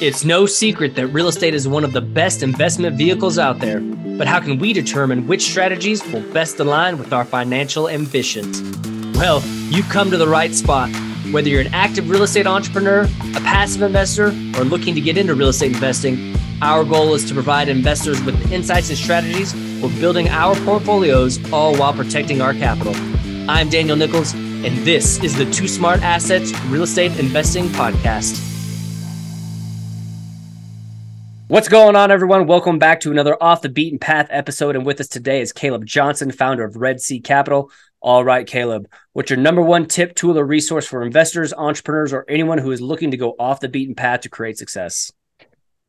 It's no secret that real estate is one of the best investment vehicles out there, but how can we determine which strategies will best align with our financial ambitions? Well, you've come to the right spot. Whether you're an active real estate entrepreneur, a passive investor, or looking to get into real estate investing, our goal is to provide investors with the insights and strategies for building our portfolios, all while protecting our capital. I'm Daniel Nichols, and this is the Too Smart Assets Real Estate Investing Podcast. What's going on, everyone? Welcome back to another Off the Beaten Path episode. And with us today is Caleb Johnson, founder of Red Sea Capital. All right, Caleb, what's your number one tip, tool, or resource for investors, entrepreneurs, or anyone who is looking to go off the beaten path to create success?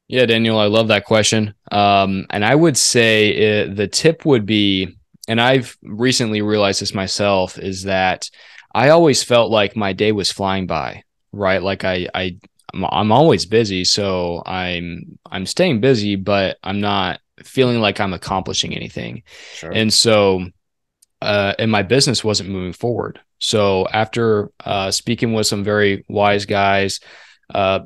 Yeah, Daniel, I love that question. Um, and I would say it, the tip would be, and I've recently realized this myself, is that I always felt like my day was flying by, right? Like I, I I'm, I'm always busy, so I'm I'm staying busy, but I'm not feeling like I'm accomplishing anything. Sure. And so, uh, and my business wasn't moving forward. So after uh, speaking with some very wise guys, uh,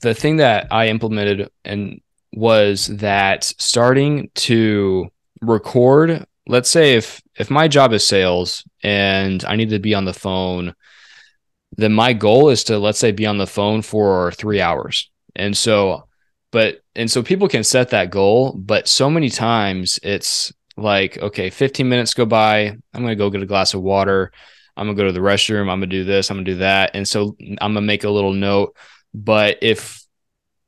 the thing that I implemented and was that starting to record. Let's say if if my job is sales and I need to be on the phone then my goal is to let's say be on the phone for three hours. And so, but and so people can set that goal, but so many times it's like, okay, 15 minutes go by, I'm gonna go get a glass of water, I'm gonna go to the restroom, I'm gonna do this, I'm gonna do that. And so I'm gonna make a little note. But if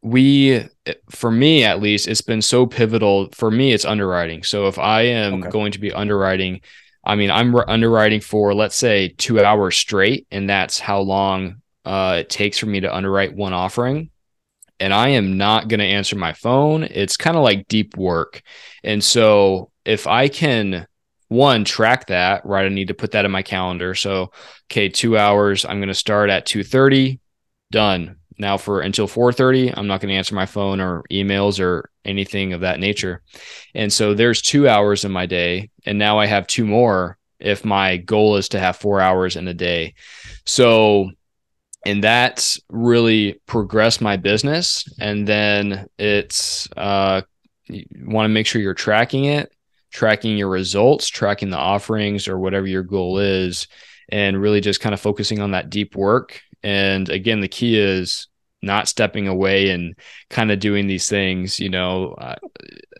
we for me at least it's been so pivotal for me it's underwriting so if i am okay. going to be underwriting I mean, I'm underwriting for let's say two hours straight, and that's how long uh, it takes for me to underwrite one offering. And I am not going to answer my phone. It's kind of like deep work. And so if I can one track that, right, I need to put that in my calendar. So, okay, two hours. I'm going to start at 2:30. Done. Now for until 4:30, I'm not going to answer my phone or emails or anything of that nature. And so there's 2 hours in my day and now I have two more if my goal is to have 4 hours in a day. So and that's really progressed my business and then it's uh you want to make sure you're tracking it, tracking your results, tracking the offerings or whatever your goal is and really just kind of focusing on that deep work and again, the key is not stepping away and kind of doing these things, you know. Uh,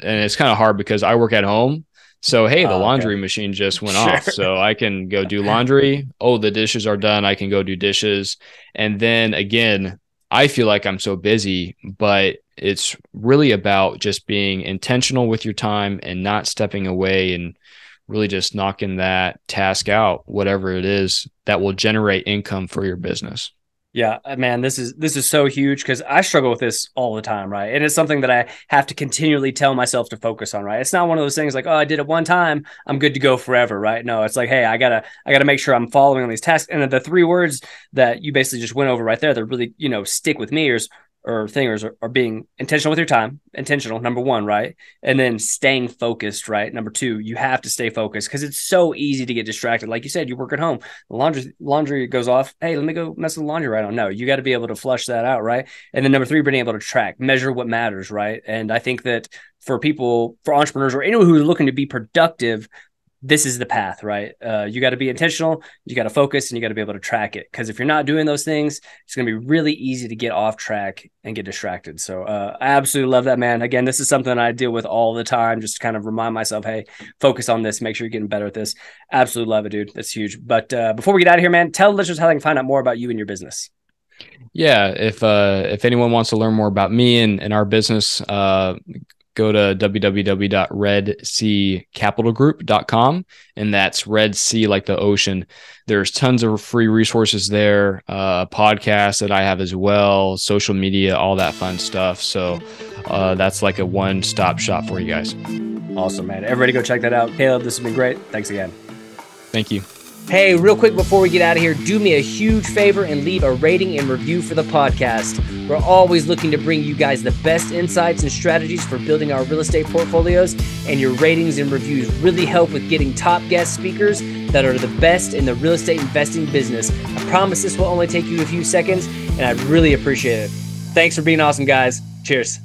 and it's kind of hard because I work at home. So, hey, the oh, laundry okay. machine just went sure. off. So I can go do laundry. Oh, the dishes are done. I can go do dishes. And then again, I feel like I'm so busy, but it's really about just being intentional with your time and not stepping away and really just knocking that task out, whatever it is that will generate income for your business. Yeah, uh, man, this is this is so huge because I struggle with this all the time, right? And it's something that I have to continually tell myself to focus on, right? It's not one of those things like, oh, I did it one time, I'm good to go forever, right? No, it's like, hey, I gotta I gotta make sure I'm following on these tasks. And the three words that you basically just went over right there that really you know stick with me is or thingers are, are, being intentional with your time, intentional, number one, right? And then staying focused, right? Number two, you have to stay focused because it's so easy to get distracted. Like you said, you work at home, the laundry laundry goes off. Hey, let me go mess with the laundry right on. No, you got to be able to flush that out, right? And then number three, being able to track, measure what matters, right? And I think that for people, for entrepreneurs or anyone who's looking to be productive, this is the path, right? Uh, you got to be intentional, you got to focus, and you got to be able to track it. Because if you're not doing those things, it's going to be really easy to get off track and get distracted. So uh, I absolutely love that, man. Again, this is something I deal with all the time, just to kind of remind myself, hey, focus on this, make sure you're getting better at this. Absolutely love it, dude. That's huge. But uh, before we get out of here, man, tell listeners how they can find out more about you and your business. Yeah, if uh, if anyone wants to learn more about me and, and our business, uh, go to www.redseacapitalgroup.com and that's red sea like the ocean. There's tons of free resources there uh, a podcast that i have as well social media all that fun stuff. So uh, that's like a one-stop shop for you guys. Awesome man. Everybody go check that out. Caleb this has been great. Thanks again. Thank you Hey, real quick before we get out of here, do me a huge favor and leave a rating and review for the podcast. We're always looking to bring you guys the best insights and strategies for building our real estate portfolios, and your ratings and reviews really help with getting top guest speakers that are the best in the real estate investing business. I promise this will only take you a few seconds, and I'd really appreciate it. Thanks for being awesome, guys. Cheers.